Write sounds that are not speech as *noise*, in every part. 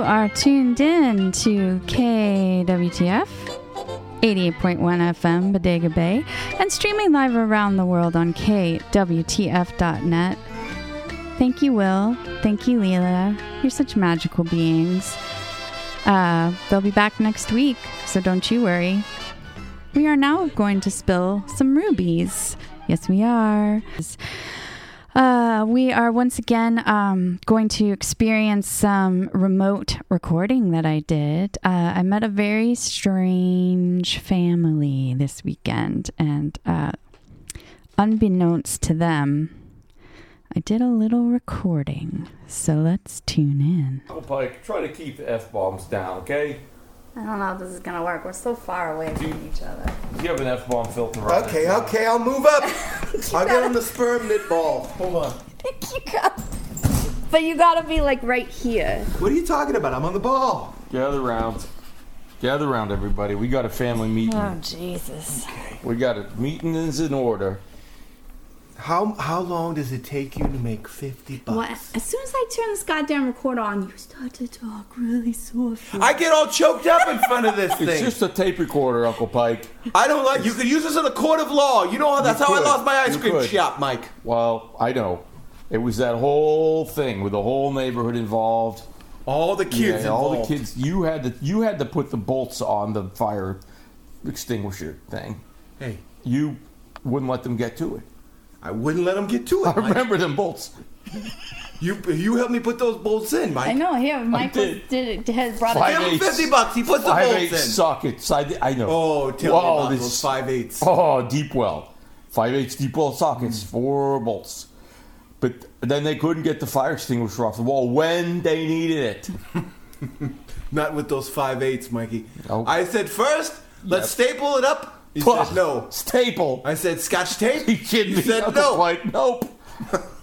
You are tuned in to KWTF 88.1 FM Bodega Bay and streaming live around the world on KWTF.net. Thank you, Will. Thank you, Leela. You're such magical beings. Uh, they'll be back next week, so don't you worry. We are now going to spill some rubies. Yes, we are. Uh, we are once again um, going to experience some remote recording that I did. Uh, I met a very strange family this weekend, and uh, unbeknownst to them, I did a little recording. So let's tune in. Uncle Pike, try to keep the F bombs down, okay? I don't know if this is gonna work. We're so far away from each other. You have an F bomb filter on Okay, it? okay, I'll move up. *laughs* I'll get him the sperm knit ball. Hold on. *laughs* you got, but you gotta be like right here. What are you talking about? I'm on the ball. Gather round. Gather round, everybody. We got a family meeting. Oh Jesus! We got a meeting is in order. How how long does it take you to make fifty bucks? What? As soon as I turn this goddamn recorder on, you start to talk really softly. I get all choked up in front of this thing. *laughs* It's thing. just a tape recorder, Uncle Pike. I don't like. You could use this in a court of law. You know how that's how I could. lost my ice You cream could. shop, Mike. Well, I know. It was that whole thing with the whole neighborhood involved. All the kids Yeah, all the involved. kids. You had to. You had to put the bolts on the fire extinguisher thing. Hey, You wouldn't let them get to it. I wouldn't let them get to I it. Mike. remember them bolts. You you helped me put those bolts in, Mike. I know. Here, Mike did. did it. Has brought Five it. Give him fifty bucks. He puts the Five bolts eight in. sockets. I, I know. Oh, tell Whoa, me about this- those five eighths. Oh, deep well. Five eighths deep well sockets, mm. four bolts. But then they couldn't get the fire extinguisher off the wall when they needed it. *laughs* Not with those five eighths, Mikey. Nope. I said first, let's Yep. staple it up. He Puh, said no. Staple. I said scotch tape. you kidding me? He said no. Pike? Nope.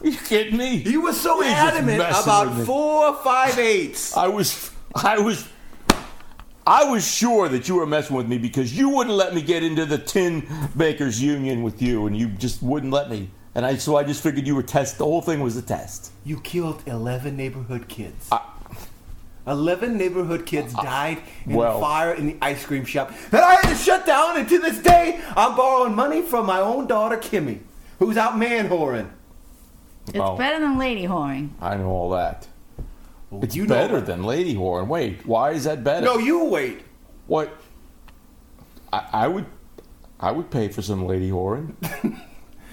you kidding me? He was so He's just adamant about four five eighths. I was, I was, I was sure that you were messing with me because you wouldn't let me get into the tin Bakers union with you, and you just wouldn't let me. And I, so I just figured you were test. The whole thing was a test. You killed eleven neighborhood kids. I- Eleven neighborhood kids ah, died in well- the fire in the ice cream shop that I had to shut down. And to this day, I'm borrowing money from my own daughter Kimmy, who's out man whoring. It's Well, better than lady whoring. I know all that. It's you better that. than lady horn. Wait, why is that better? No, you wait. What? I, I would, I would pay for some lady whoring. *laughs*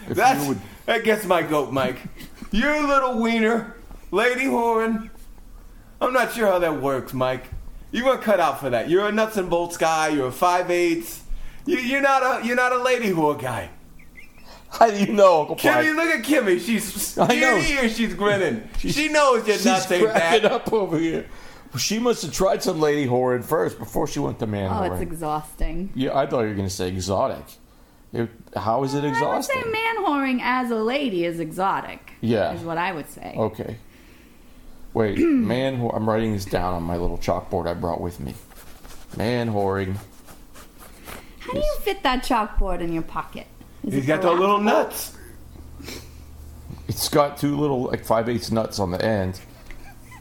That's you would, that gets my goat, Mike. You're little wiener, lady whoring. I'm not sure how that works, Mike. You're gonna cut out for that. You're a nuts and bolts guy. You're a five eighths. You, you're not a you're not a lady whore guy. how do you know, Uncle Kimmy, Pike? look at Kimmy. She's I know. ear to ear, she's grinning. *laughs* she knows you're She's nuts ain't cracking that. up over here. Well, she must have tried some lady whoring first before she went to man Oh, whoring. it's exhausting. yeah, I thought you were going to say exotic. It, how is it I would exhausting? say man whoring as a lady is exotic. Yeah. Is what I would say. Okay. Wait, *clears throat* man, I'm writing this down on my little chalkboard I brought with me. Man whoring. How do you fit that chalkboard in your pocket? Is He's it got the little nuts. It's got two little like five eighths nuts on the end,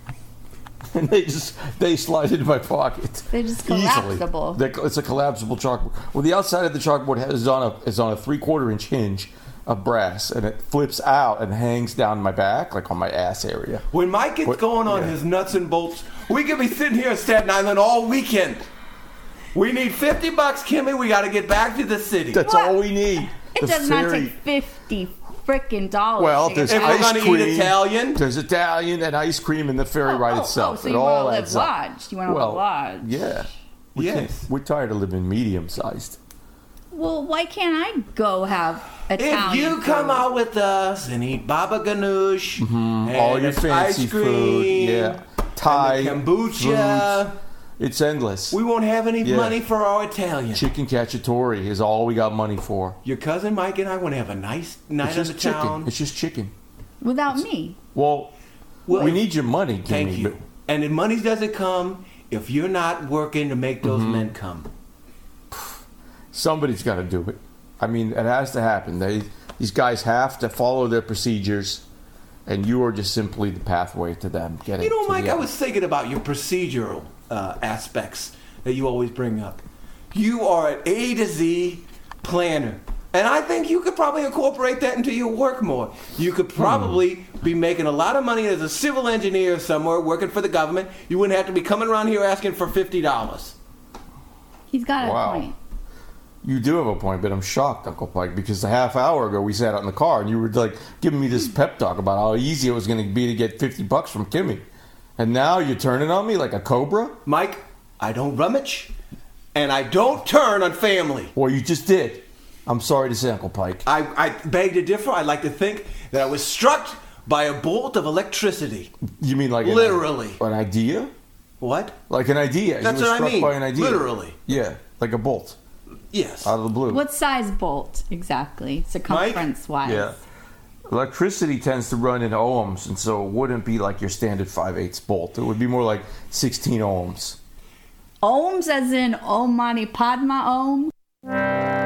*laughs* and they just they slide into my pocket. They're just Easily. collapsible. They're- It's a collapsible chalkboard. Well, the outside of the chalkboard has- is on a is on a three quarter inch hinge of brass, and it flips out and hangs down my back, like on my ass area. When Mike gets What- going on yeah. his nuts and bolts, we could be sitting here in Staten Island all weekend. We need 50 bucks, Kimmy. We got to get back to the city. That's What? all we need. It The does not take fifty freaking dollars. Well, to there's get If we're ice gonna eat. Italian? There's Italian and ice cream in the ferry Oh, ride oh, oh itself. oh, so it you all wanna live adds up. You wanna well, live large. Yeah. We Yes. We're tired of living medium sized. Well, why can't I go have Italian? If you come food? out with us and eat baba ganoush, Mm-hmm. All your ice fancy cream, food. Yeah. Thai. and the kombucha, foods. It's endless. we won't have any Yeah. money for our Italian. Chicken cacciatore is all we got money for. Your cousin Mike and I want to have a nice night It's on just the chicken. town. It's just chicken. without me. Well, Well, we need your money, Thank Kimmy, you. And if money doesn't come, if you're not working to make those Mm-hmm. men come. But somebody's got to do it. I mean, it has to happen. They these guys have to follow their procedures, and you are just simply the pathway to them getting. You know, to Mike, the I was thinking about your procedural uh, aspects that you always bring up. You are an A to Z planner. And I think you could probably incorporate that into your work more. You could probably be making a lot of money as a civil engineer somewhere working for the government. You wouldn't have to be coming around here asking for $50. He's got Wow. a point. You do have a point, but I'm shocked, Uncle Pike, because a half hour ago we sat out in the car and you were like giving me this pep talk about how easy it was going to be to get 50 bucks from Kimmy. And now you're turning on me like a cobra? Mike, I don't rummage, and I don't turn on family. Well, you just did. I'm sorry to say, Uncle Pike. I, I beg to differ. I like to think that I was struck by a bolt of electricity. You mean like Literally. an, idea? What? Like an idea. That's you were what I mean. by an idea. Literally. Yeah, like a bolt Yes. out of the blue. What size bolt exactly, circumference wise? Yeah. Electricity tends to run in ohms, and so it wouldn't be like your standard 5 8 bolt. It would be more like 16 ohms. Ohms, as in oh, Om Mani Padma Om. Om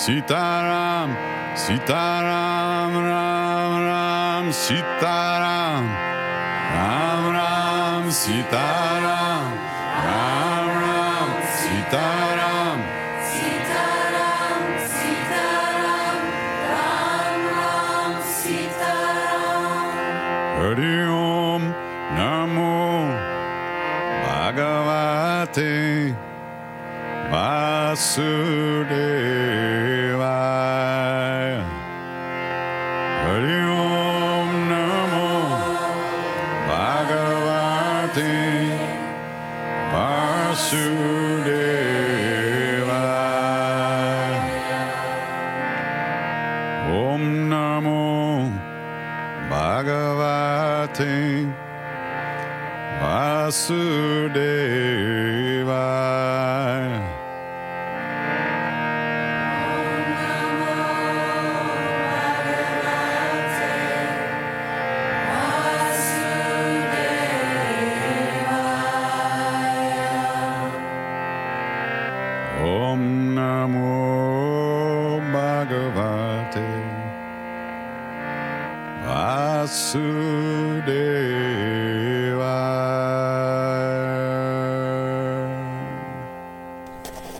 Sitaram, Sitaram,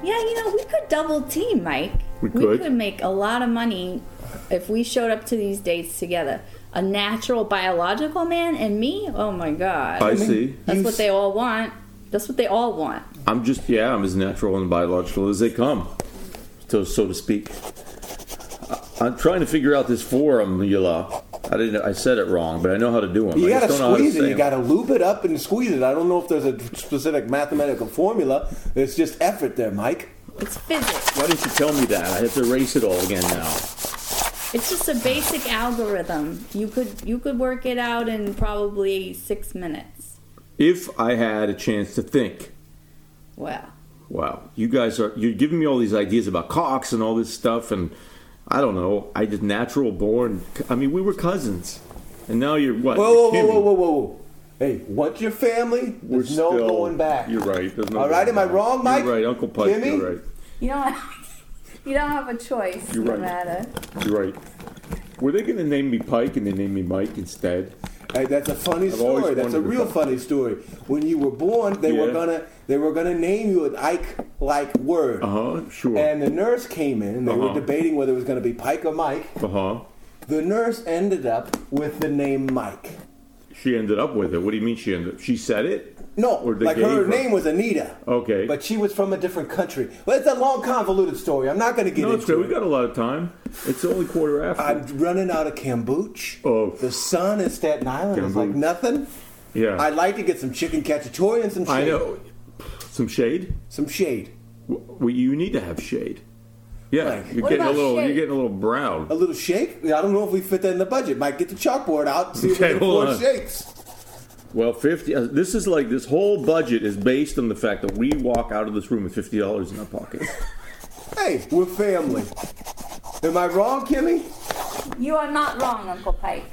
Yeah, you know, we could double team, Mike. We could. make a lot of money if we showed up to these dates together. A natural biological man and me? Oh my god. I see. That's what they all want. That's what they all want. I'm just yeah, I'm as natural and biological as they come, so so to speak. I- I'm trying to figure out this formula. I didn't. I said it wrong, but I know how to do them. You gotta just don't know how to squeeze it. You gotta loop it up and squeeze it. I don't know if there's a specific mathematical formula. It's just effort there, Mike. It's physics. Why didn't you tell me that? I have to erase it all again now. It's just a basic algorithm. You could you could work it out in probably six minutes. If I had a chance to think, Well, wow, you guys are you're giving me all these ideas about cocks and all this stuff, and I don't know. I just natural born. I mean, we were cousins, and now you're what? Whoa, whoa, You're whoa, whoa, whoa, whoa. Hey, once your family, We're there's no still- going back. You're right. There's no All right, going am I wrong, Mike? You're right, Uncle Pike. You're right. you don't *laughs* you don't have a choice. You're right. matter. You're right. Were they going to name me Pike and they named me Mike instead? Hey, that's a funny I've story. That's a real funny story. When you were born, they were gonna they were gonna name you an Ike-like word, Uh huh. Sure. and the nurse came in. and They were Uh-huh. debating whether it was gonna be Pike or Mike. Uh huh. The nurse ended up with the name Mike. She ended up with it. What do you mean she ended up? She said it? No, Or they like her her- name was Anita. Okay. But she was from a different country. Well, it's a long, convoluted story. I'm not going to get no, it's into good. We it. got a lot of time. It's only quarter after. I'm running out of kombucha. Oh. The sun in Staten Island is like nothing. yeah. I'd like to get some chicken cacciatore and some shade. I know. Some shade? Some shade. Well, you need to have shade. Yeah, Like- you're getting a little. shade? You're getting a little brown. A little shake? I don't know if we fit that in the budget. Might get the chalkboard out and see if Okay, we can hold afford on. shakes. Well, fifty. Uh, this is like this whole budget is based on the fact that we walk out of this room with fifty dollars in our pocket. Hey, we're family. Am I wrong, Kimmy? You are not wrong, Uncle Pike.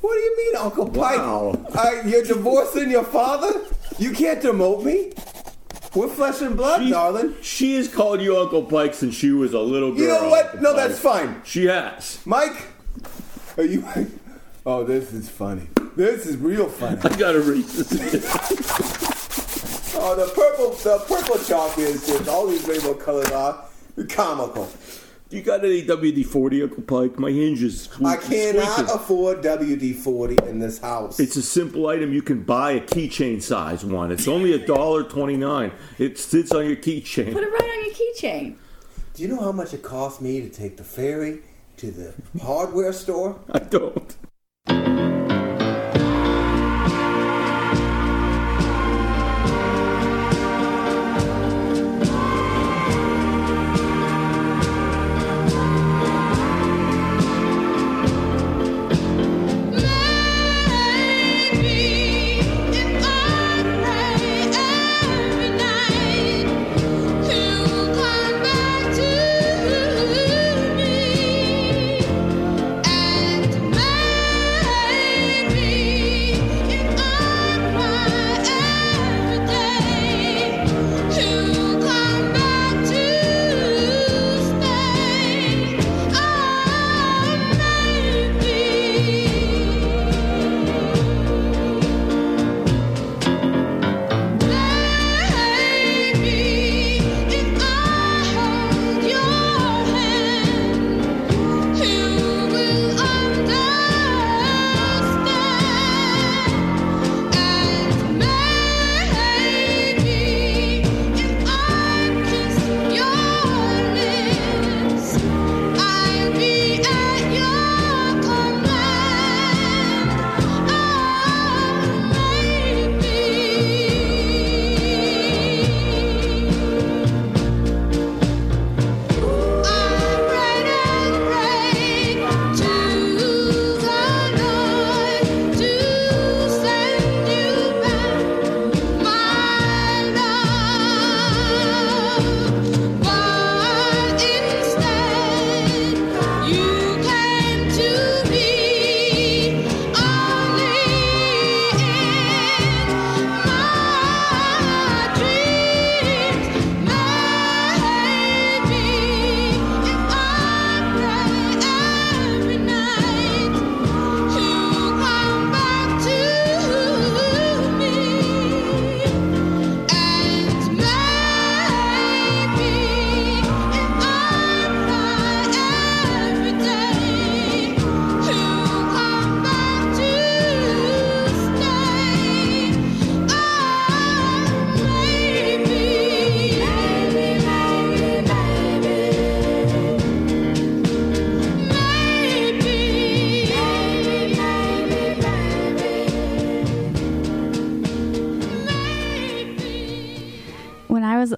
What do you mean, Uncle Pike? Wow. Uh, you're divorcing your father? You can't demote me. We're flesh and blood, She- darling. She has called you Uncle Pike since she was a little girl. You know what? Uncle No, Pike. that's fine. She has. Mike, are you? Oh, this is funny. This is real funny. I gotta read this. *laughs* Oh, the purple, the purple chalk is just all these rainbow colors are comical. Do you got any WD forty, Uncle Pike? My hinge is. I cannot squeaking. afford WD forty in this house. It's a simple item. You can buy a keychain size one. It's only a dollar twenty nine. It sits on your keychain. Put it right on your keychain. Do you know how much it cost me to take the ferry to the hardware store? I don't.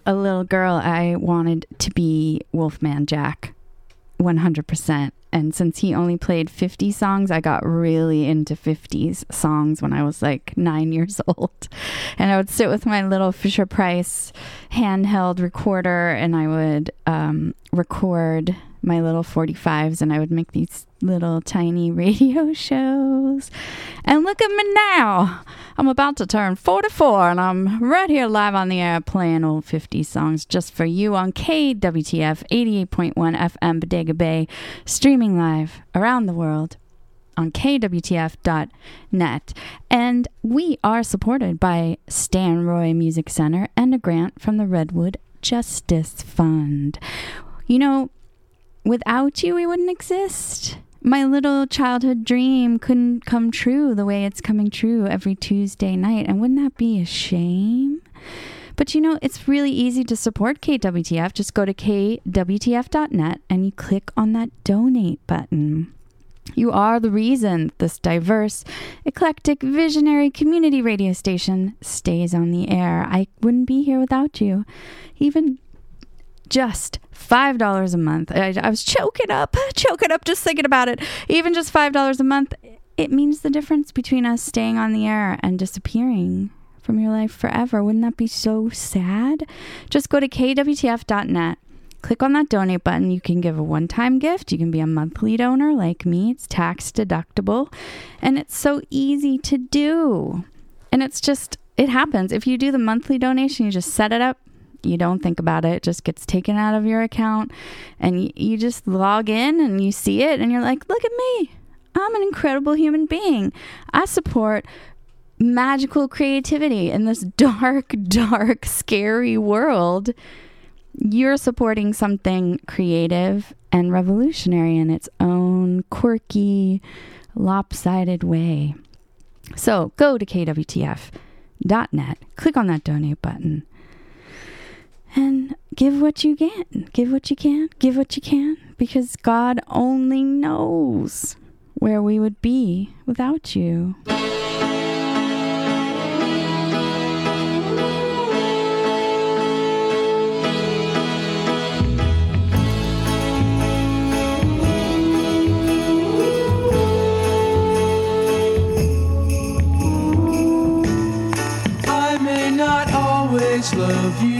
A little girl, I wanted to be Wolfman Jack 100%. And since he only played 50 songs, I got really into 50s songs when I was like nine years *laughs* old. And I would sit with my little Fisher Price handheld recorder and I would um, record my little 45s and I would make these little tiny radio *laughs* shows. And look at me now. I'm about to turn 44 and I'm right here live on the air playing old 50 songs just for you on KWTF 88.1 FM Bodega Bay, streaming live around the world on kwtf.net. And we are supported by Stanroy Music Center and a grant from the Redwood Justice Fund. You know, without you, we wouldn't exist. My little childhood dream couldn't come true the way it's coming true every Tuesday night. And wouldn't that be a shame? But you know, it's really easy to support KWTF. Just go to kwtf.net and you click on that donate button. You are the reason this diverse, eclectic, visionary community radio station stays on the air. I wouldn't be here without you. Even just five dollars a month. I, I was choking up, *laughs* choking up just thinking about it. Even just five dollars a month, it means the difference between us staying on the air and disappearing from your life forever. Wouldn't that be so sad? Just go to kwtf.net. Click on that donate button. You can give a one time gift. You can be a monthly donor like me. It's tax deductible. And it's so easy to do. And it's just, it happens. If you do the monthly donation, you just set it up, you don't think about it. It just gets taken out of your account and you, you just log in and you see it and you're like, look at me. I'm an incredible human being. I support magical creativity in this *laughs* dark, dark, scary world. You're supporting something creative and revolutionary in its own quirky, lopsided way. So go to kwtf.net, click on that donate button and give what you can. Give what you can. Give what you can. Because God only knows where we would be without you. I may not always love you,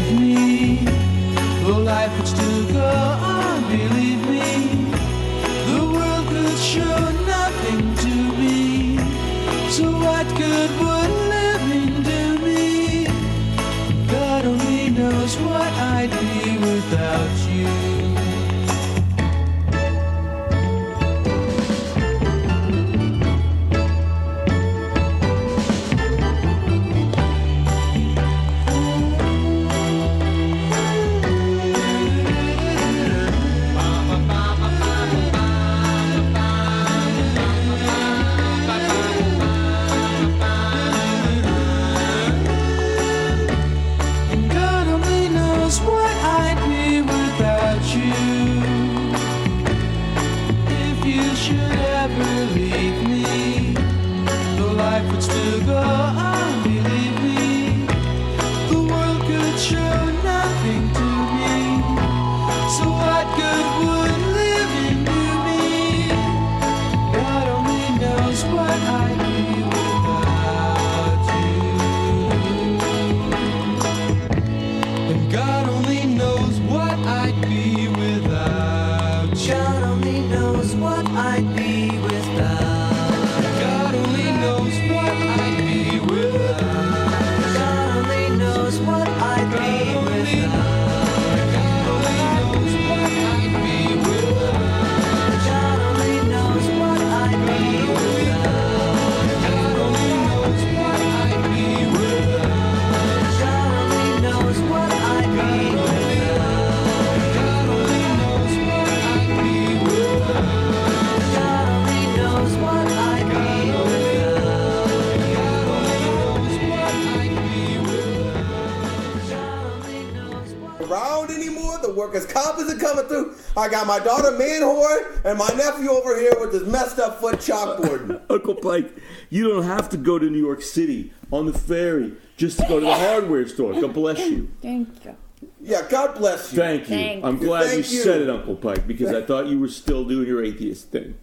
I got my daughter Manhorn and my nephew over here with his messed up foot chalkboard. *laughs* Uncle Pike, you don't have to go to New York City on the ferry just to go to the hardware store. God bless you. Thank you. Yeah, God bless you. Thank you. Thank I'm glad you, you. said it, Uncle Pike, because I thought you were still doing your atheist thing.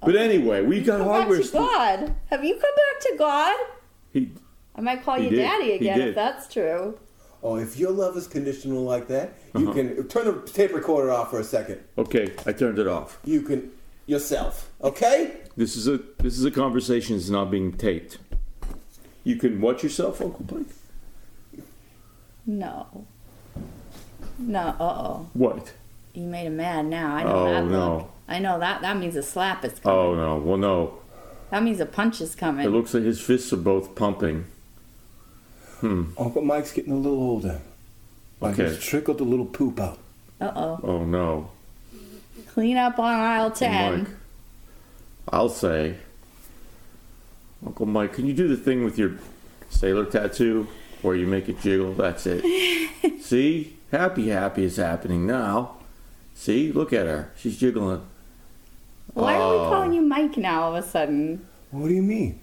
But oh. anyway, we've got Come back hardware to store. God. Have you come back to God? He, I might call He you did. daddy He again did. if that's true. Oh, if your love is conditional like that, Uh-huh. you can turn the tape recorder off for a second. okay, I turned it off. You can yourself, okay? This is a this is a conversation that's not being taped. You can watch yourself, Uncle Pike. No. No. Uh oh. What? You made him mad now. I know Oh, that no. look. I know that. That means a slap is coming. Oh no. Well, no. That means a punch is coming. It looks like his fists are both pumping. Uncle Mike's getting a little older. I Okay. just trickled a little poop out. Uh oh. Oh no. Clean up on aisle 10. Mike. I'll say. Uncle Mike, can you do the thing with your sailor tattoo where you make it jiggle? That's it. *laughs* See? Happy, happy is happening now. See? Look at her. She's jiggling. Why are we calling you Mike now all of a sudden? What do you mean?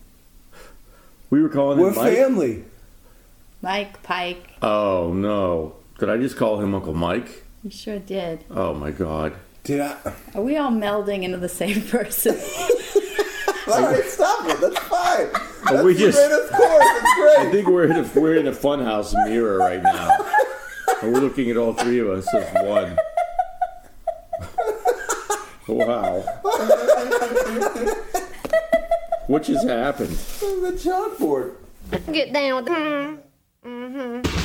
We were calling We're him Mike. family. Mike, Pike. Oh no. Did I just call him Uncle Mike? You sure did. Oh my god. Did I? Are we all melding into the same person? *laughs* All right, stop it. That's fine. That's we the just- greatest course. It's I think we're in a we're in a funhouse mirror right now. and we're looking at all three of us as one. wow. what just happened? The chalkboard. Get down with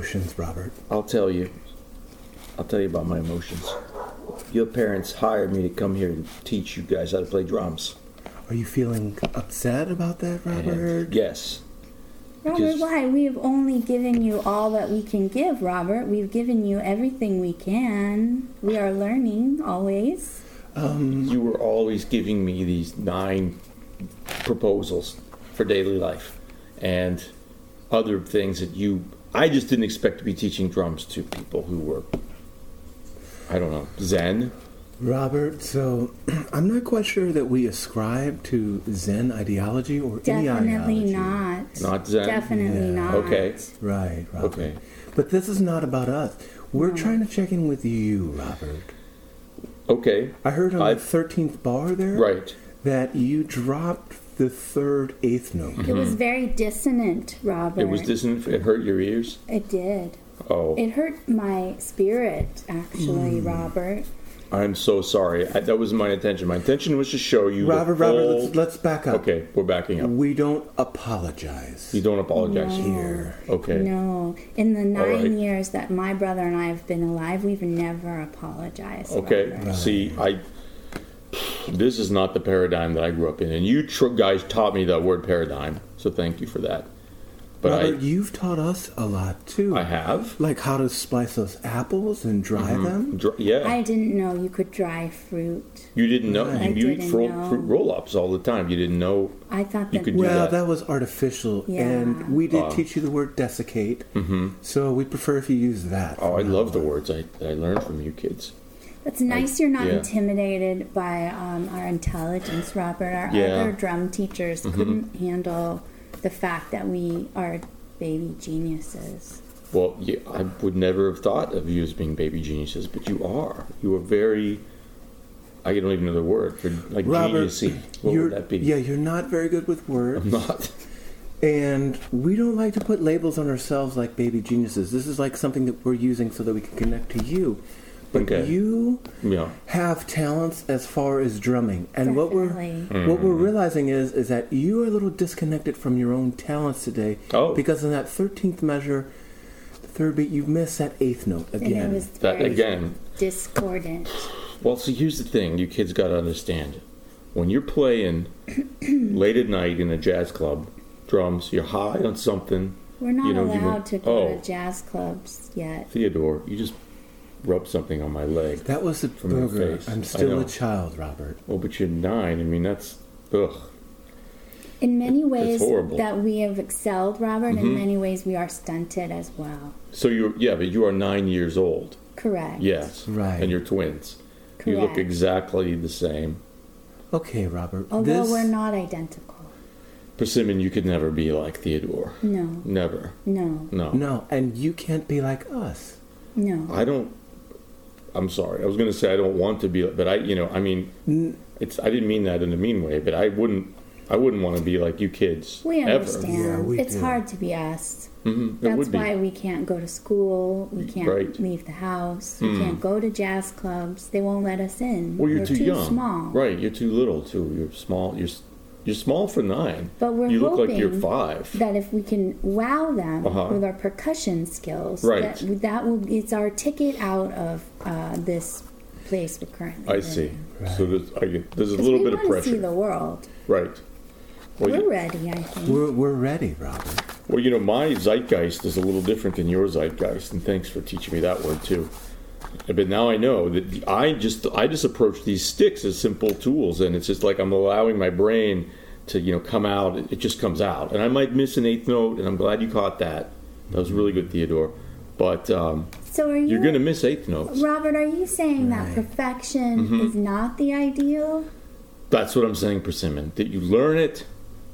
emotions, Robert. I'll tell you. I'll tell you about my emotions. Your parents hired me to come here to teach you guys how to play drums. Are you feeling upset about that, And Robert? yes. Robert, Because- why? We've only given you all that we can give, Robert. We've given you everything we can. We are learning always. Um, you were always giving me these nine proposals for daily life and other things that you. I just didn't expect to be teaching drums to people who were, I don't know, Zen. Robert, so *clears throat* I'm not quite sure that we ascribe to Zen ideology or any Definitely ideology. not. Not Zen? Definitely Yeah. not. Okay. Right, Robert. Okay. But this is not about us. We're trying to check in with you, Robert. Okay. I heard on I- the 13th bar there Right. that you dropped the third eighth note. It was mm-hmm. very dissonant, Robert. It was dissonant. It hurt your ears. It did. Oh, It hurt my spirit, actually, mm. Robert. I'm so sorry. I, that wasn't my intention. My intention was to show you. the Robert, Robert, let's, let's back up. Okay, we're backing up. We don't apologize. You don't apologize here. Okay. No. In the nine right. years that my brother and I have been alive, we've never apologized. Okay. Robert. See, I. This is not the paradigm that I grew up in, and you tr- guys taught me that word paradigm. So thank you for that. But Robert, you've taught us a lot too. I, I have. Like how to slice those apples and dry them. Dr- yeah. I didn't know you could dry fruit. you didn't know. I You, you eat didn't fruit, know. fruit roll-ups all the time. You didn't know. I thought You that could do Well, that. that was artificial, Yeah. and we did Oh. teach you the word desiccate. Mm-hmm. So we prefer if you use that. Oh, I from now love the words I, I learned from you kids. It's nice you're not yeah. intimidated by um, our intelligence, Robert. Our Yeah. Mm-hmm. other drum teachers couldn't handle the fact that we are baby geniuses. Well, yeah, I would never have thought of you as being baby geniuses, but you are. You are very. I don't even know the word for like Robert, geniusy. What you're, would that be? Yeah, you're not very good with words. I'm not. And we don't like to put labels on ourselves like baby geniuses. This is like something that we're using so that we can connect to you. But Okay. you Yeah. have talents as far as drumming. And what we're Definitely. what Mm-hmm. we're realizing is is that you are a little disconnected from your own talents today. Oh. Because in that thirteenth measure, the third beat, you missed that eighth note And again. it was That again. discordant. Well, see, here's the thing: you kids got to understand. When you're playing *clears throat* late at night in a jazz club, drums, you're high on something. We're not You know, you allowed to go oh. to jazz clubs yet. Theodore, you just rubbed something on my leg. that was the From your burger. face. I'm still a child, Robert. Oh, but you're nine. I mean, that's ugh. In many ways that we have excelled, Robert, Mm-hmm. in many ways we are stunted as well. So you're yeah, but you are nine years old. Correct. Yes. Right. And you're twins. Correct. You look exactly the same. Okay, Robert. Although this, we're not identical. Persimmon, you could never be like Theodore. No, Never. no, No. No, and you can't be like us. no. I don't. I'm sorry. I was going to say I don't want to be, but I, you know, I mean, it's. I didn't mean that in a mean way, but I wouldn't. I wouldn't want to be like you kids. We ever. understand. Yeah, we it's do. hard to be us. Mhm, That's would be. why we can't go to school. We can't Right. Hmm. leave the house. We can't go to jazz clubs. They won't let us in. Well, you're We're too, too young. small. Right. You're too little too. You're small. You're s- you're small for nine. But we're you look like you're hoping five. That if we can wow them Uh-huh. with our percussion skills, Right. that, that will it's our ticket out of uh, this place we're currently. In. I in. see. So there's, I get, there's a 'Cause little we bit of want to pressure. see the world. Right. Well, We're you, ready, I think. We're, we're ready, Robert. well, you know, my zeitgeist is a little different than your zeitgeist, and thanks for teaching me that word too. But now I know that I just I just approach these sticks as simple tools, and it's just like I'm allowing my brain to you know come out. It just comes out, and I might miss an eighth note, and I'm glad you caught that. That was really good, Theodore. But um, so are you? you're going to miss eighth notes. Robert, are you saying that perfection Mm-hmm. is not the ideal? That's what I'm saying, Persimmon. That you learn it,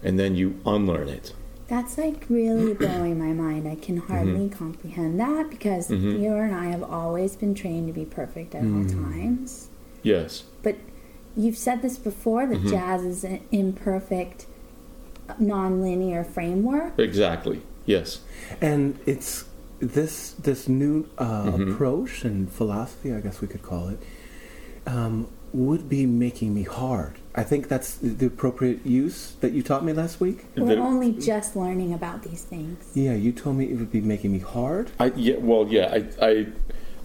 and then you unlearn it. That's like really *clears throat* blowing my mind. I can hardly Mm-hmm. comprehend that because Theo and I have always been trained to be perfect at all times. Yes. But you've said this before that Mm-hmm. jazz is an imperfect, non-linear framework. Exactly. Yes. And it's this this new uh, Mm-hmm. approach and philosophy, I guess we could call it. Um, would be making me hard. I think that's the the appropriate use that you taught me last week. We're The- only just learning about these things. Yeah, you told me it would be making me hard. I yeah, well, yeah, I, I,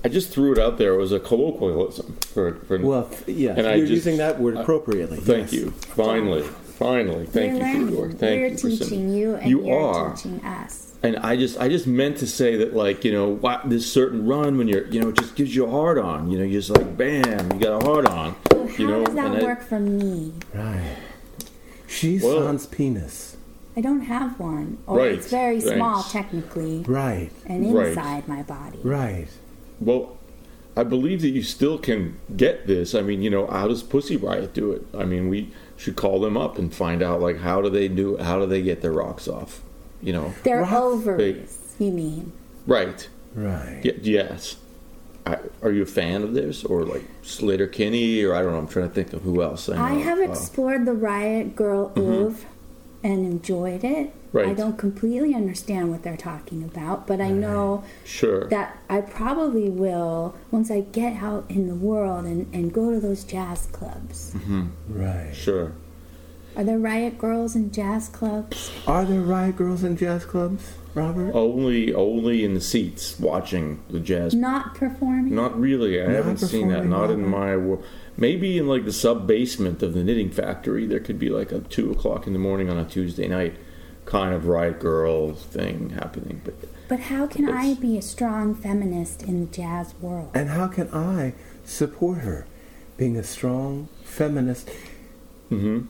I just threw it out there. It was a colloquialism for, for Well, f- yeah, And I you're just- using that word I- appropriately. Thank yes. you. Finally, finally, thank We're you, learning. Theodore. Thank We're you. for teaching you, and you you're teaching us. And I just, I just meant to say that, like, you know, what, this certain run when you're, you know, it just gives you a hard on. You know, you're just like, bam, you got a hard on. So how you know, does that and I- work for me? Right. She's Well- sans penis. I don't have one, or Right, it's very thanks. small technically, Right. and Right. inside my body. Right. Well, I believe that you still can get this. I mean, you know, how does Pussy Riot do it? I mean, we should call them up and find out, like, how do they do? How do they get their rocks off? You know, Their Rock- ovaries, you mean? right? Right. Y- yes. I, are you a fan of this or like Sleater-Kinney, or I don't know? I'm trying to think of who else. I, I know. have Uh, explored the Riot Girl oeuvre and enjoyed it. I don't completely understand what they're talking about, but I know sure. that I probably will once I get out in the world and, and go to those jazz clubs. Mm-hmm. Right. sure. Are there Riot Girls in jazz clubs? Are there riot girls in jazz clubs, Robert? Only, only in the seats watching the jazz. Not performing? Not really. I Not haven't seen that. performing, Not in my world. Maybe in like the sub basement of the knitting factory, there could be like a two o'clock in the morning on a Tuesday night kind of right girl thing happening. But But how can I be a strong feminist in the jazz world? And how can I support her being a strong feminist? hmm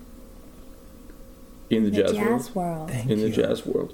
in the, The jazz, jazz world. world. Thank In the you. jazz world.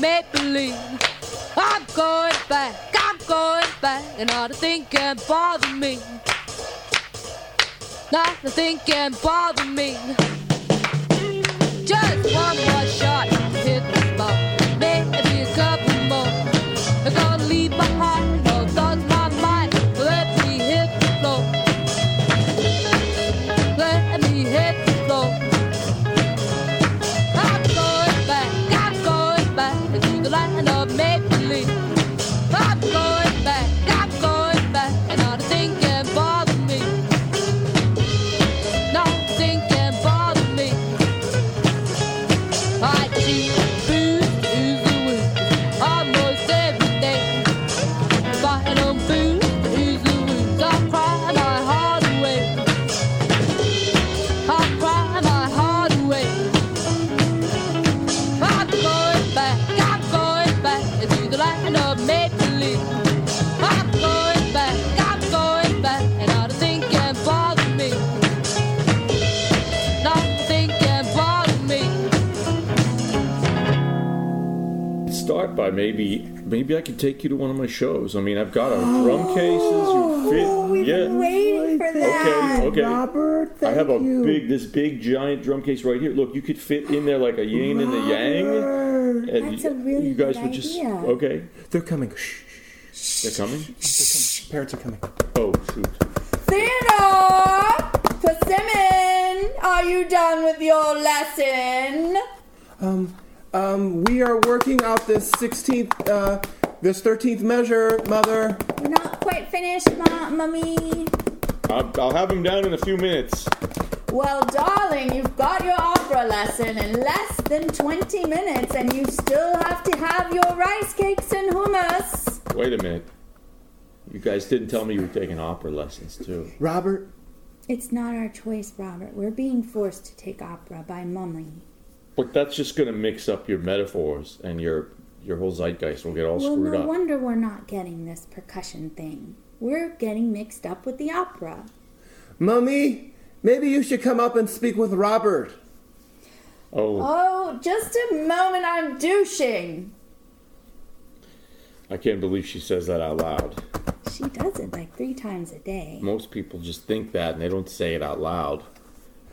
Make believe. I'm going back, I'm going back, and nothing can bother me. Nothing can bother me. Just one more shot, hit by. Maybe maybe I could take you to one of my shows. I mean, I've got a drum cases. You fit. Oh, we've yeah. been waiting for that. Okay, okay. Robert, I have a you. big, this big giant drum case right here. Look, you could fit in there like a yin and a yang. And That's a really you guys good would just idea. okay. They're coming. Shh. They're coming. Parents are coming. Oh shoot! Theodore! Persimmon! Are you done with your lesson? Um, um, we are working out this 16th, uh, this 13th measure, Mother. We're not quite finished, Ma- Mummy. I'll, I'll have him down in a few minutes. Well, darling, you've got your opera lesson in less than 20 minutes, and you still have to have your rice cakes and hummus. Wait a minute. You guys didn't tell me you were taking opera lessons too. Robert, It's not our choice, Robert. We're being forced to take opera by Mummy. But that's just going to mix up your metaphors and your your whole zeitgeist will get all Well, screwed no up. No wonder we're not getting this percussion thing. We're getting mixed up with the opera. Mummy, maybe you should come up and speak with Robert. Oh, Oh, just a moment, I'm douching. I can't believe she says that out loud. She does it like three times a day. Most people just think that and they don't say it out loud.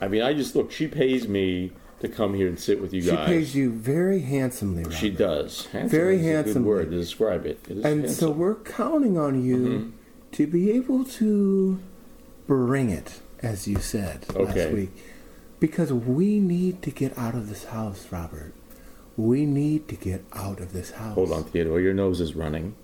I mean, I just look. She pays me to come here and sit with you She guys. She pays you very handsomely, Robert. She does. Handsome Very good word to describe it. It is And so handsome. Mm-hmm. we're counting on you to be able to bring it, as you said Okay. last week. Because we need to get out of this house, Robert. We need to get out of this house. Hold on, Theodore. Your nose is running.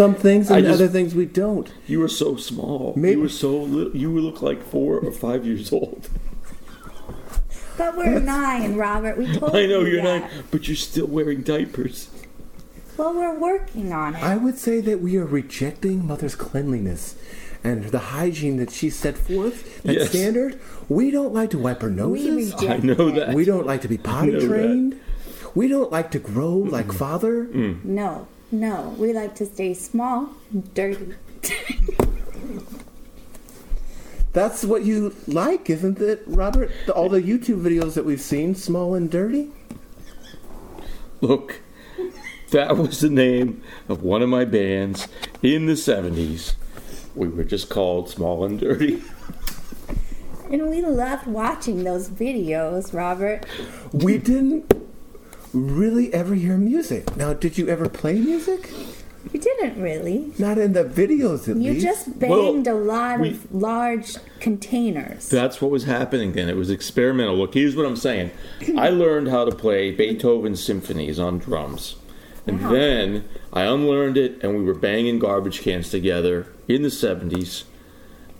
Some things and just- other things we don't. You were so small. Maybe- You were so little. You look like four or five years old. *laughs* But we're nine, Robert. We told I know you you're that. not, but you're still wearing diapers. Well, we're working on it. I would say that we are rejecting Mother's cleanliness and the hygiene that she set forth, that Yes. standard. We don't like to wipe our we noses. reject I know it. that. We don't like to be potty know that. trained. We don't like to grow like father. Mm. No, no. We like to stay small, and dirty. That's what you like, isn't it, Robert? The- All the YouTube videos that we've seen, small and dirty. Look, that was the name of one of my bands in the 70s. We were just called Small and Dirty. And we loved watching those videos, Robert. We didn't really ever hear music. Now, did you ever play music? You didn't really. Not in the videos, at You least. just Well, banged a lot we- of large containers. That's what was happening then. It was experimental. Look, here's what I'm saying. I *clears throat* learned how to play Beethoven symphonies on drums. And Wow. then I unlearned it, and we were banging garbage cans together in the 70s.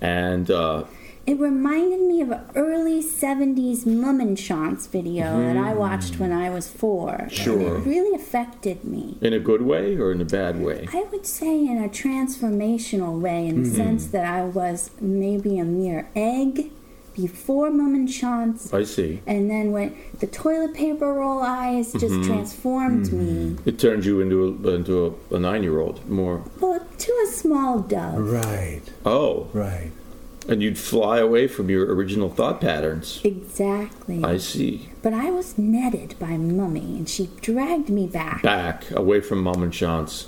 And uh, It reminded me of an early 70s Mummenschanz video that I hmm. watched when I was four. and Sure. it really affected me. in a good way or in a bad way? I would say in a transformational way, in the hmm. sense that I was maybe a mere egg before Mummenschanz. I see. And then when the toilet paper roll eyes just mm-hmm. transformed me mm-hmm. It turned you into a, into a, a nine year old more. well, to a small dove. Right, Oh, right. And you'd fly away from your original thought patterns. Exactly. I see. But I was netted by Mummy, and she dragged me back. Back away from Mummenschanz.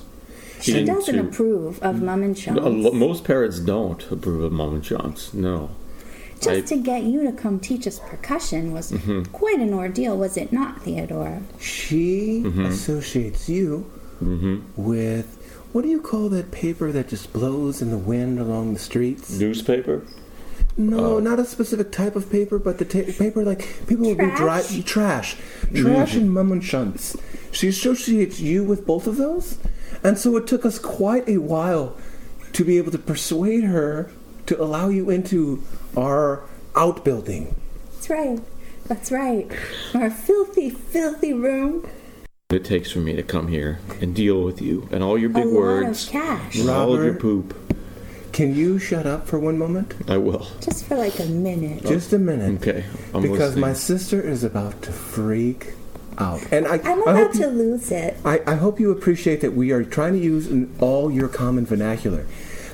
She doesn't approve of Mummenschanz. A lo- Most parents don't approve of Mummenschanz. No. Just I- to get you to come teach us percussion was mm-hmm. quite an ordeal, was it not, Theodore? She mm-hmm. associates you mm-hmm. with what do you call that paper that just blows in the wind along the streets? Newspaper? No, oh. not a specific type of paper, but the ta- paper like people would be dry Trash? trash, trash and mummenschanz. She associates you with both of those, and so it took us quite a while to be able to persuade her to allow you into our outbuilding. That's right. That's right. Our filthy, filthy room. It takes for me to come here and deal with you and all your A big lot words of cash. and all of your Robert. poop. Can you shut up for one moment? I will. Just for like a minute. Just a minute. Okay. I'm because listening. my sister is about to freak out. And I, I'm I about hope to you, lose it. I, I hope you appreciate that we are trying to use in all your common vernacular.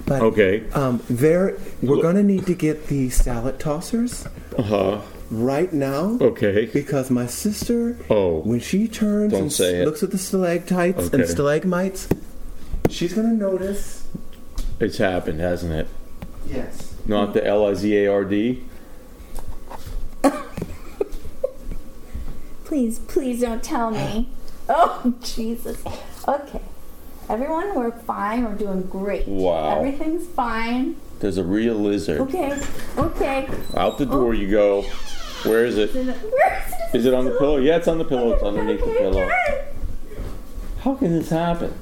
But Okay. um, there, we're going to need to get the salad tossers Uh huh. Right now. Okay. Because my sister, Oh. when she turns Don't and say it. looks at the stalactites Okay. and stalagmites, she's going to notice. It's happened, hasn't it? Yes. Not the L I Z A R D. Please, please don't tell me. *sighs* Oh, Jesus. Okay. Everyone, we're fine. We're doing great. Wow. Everything's fine. There's a real lizard. Okay. Okay. Out the door you go. Where is it? *laughs* Where is Is it on the pillow? Yeah, it's on the pillow. It's underneath the pillow. How can this happen?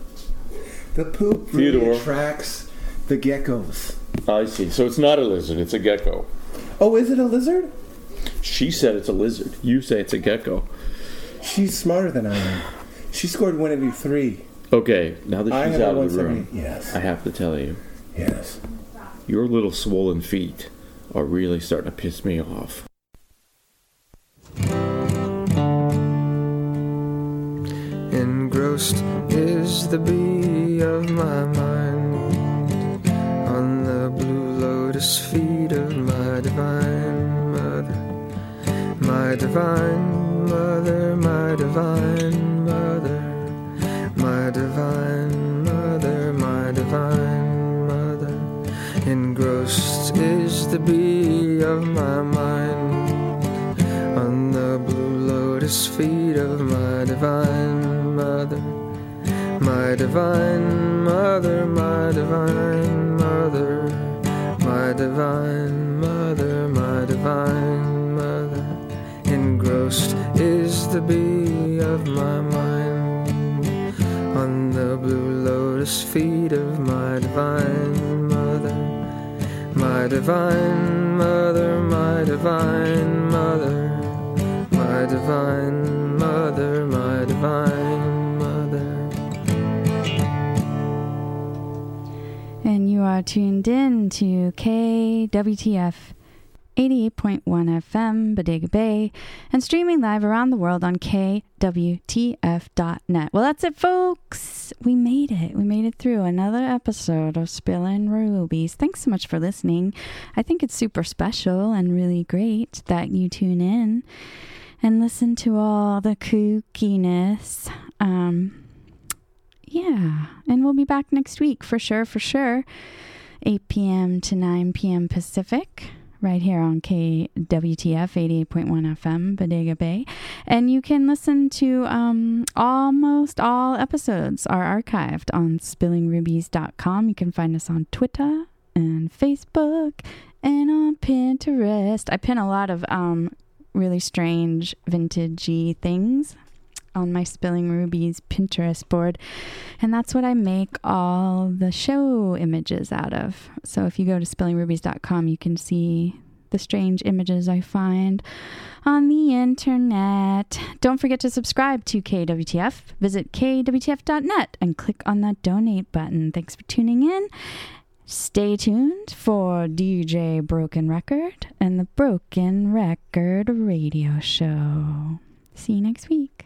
The poop really Theodore. attracts the geckos. I see. So it's not a lizard, it's a gecko. Oh, is it a lizard? She said it's a lizard. You say it's a gecko. She's smarter than I am. She scored one of you three. Okay, now that she's have a out of the 170. room, Yes. I have to tell you, Yes. your little swollen feet are really starting to piss me off. Engrossed is the bee of my mind. On the blue lotus feet of my divine mother, my divine mother, my divine mother, my divine mother, my divine mother. Engrossed is the bee of my mind. On the blue lotus feet of my divine mother, my divine mother, my divine mother, my divine mother, my divine mother. Engrossed is the bee of my mind on the blue lotus feet of my divine mother. My divine mother, my divine mother, my divine mother, my divine are tuned in to KWTF 88.1 FM, Bodega Bay, and streaming live around the world on KWTF.net. Well, that's it, folks. We made it. We made it through another episode of Spillin' Rubies. Thanks so much for listening. I think it's super special and really great that you tune in and listen to all the kookiness. Um, yeah, and we'll be back next week for sure, for sure. 8 p.m. to 9 p.m. Pacific, right here on KWTF 88.1 FM, Bodega Bay. And you can listen to um, almost all episodes are archived on spillingrubies.com. You can find us on Twitter and Facebook and on Pinterest. I pin a lot of um, really strange vintagey things on my Spilling Rubies Pinterest board. And that's what I make all the show images out of. So if you go to spillingrubies.com, you can see the strange images I find on the internet. Don't forget to subscribe to KWTF. Visit kwtf.net and click on that donate button. Thanks for tuning in. Stay tuned for DJ Broken Record and the Broken Record Radio Show. See you next week.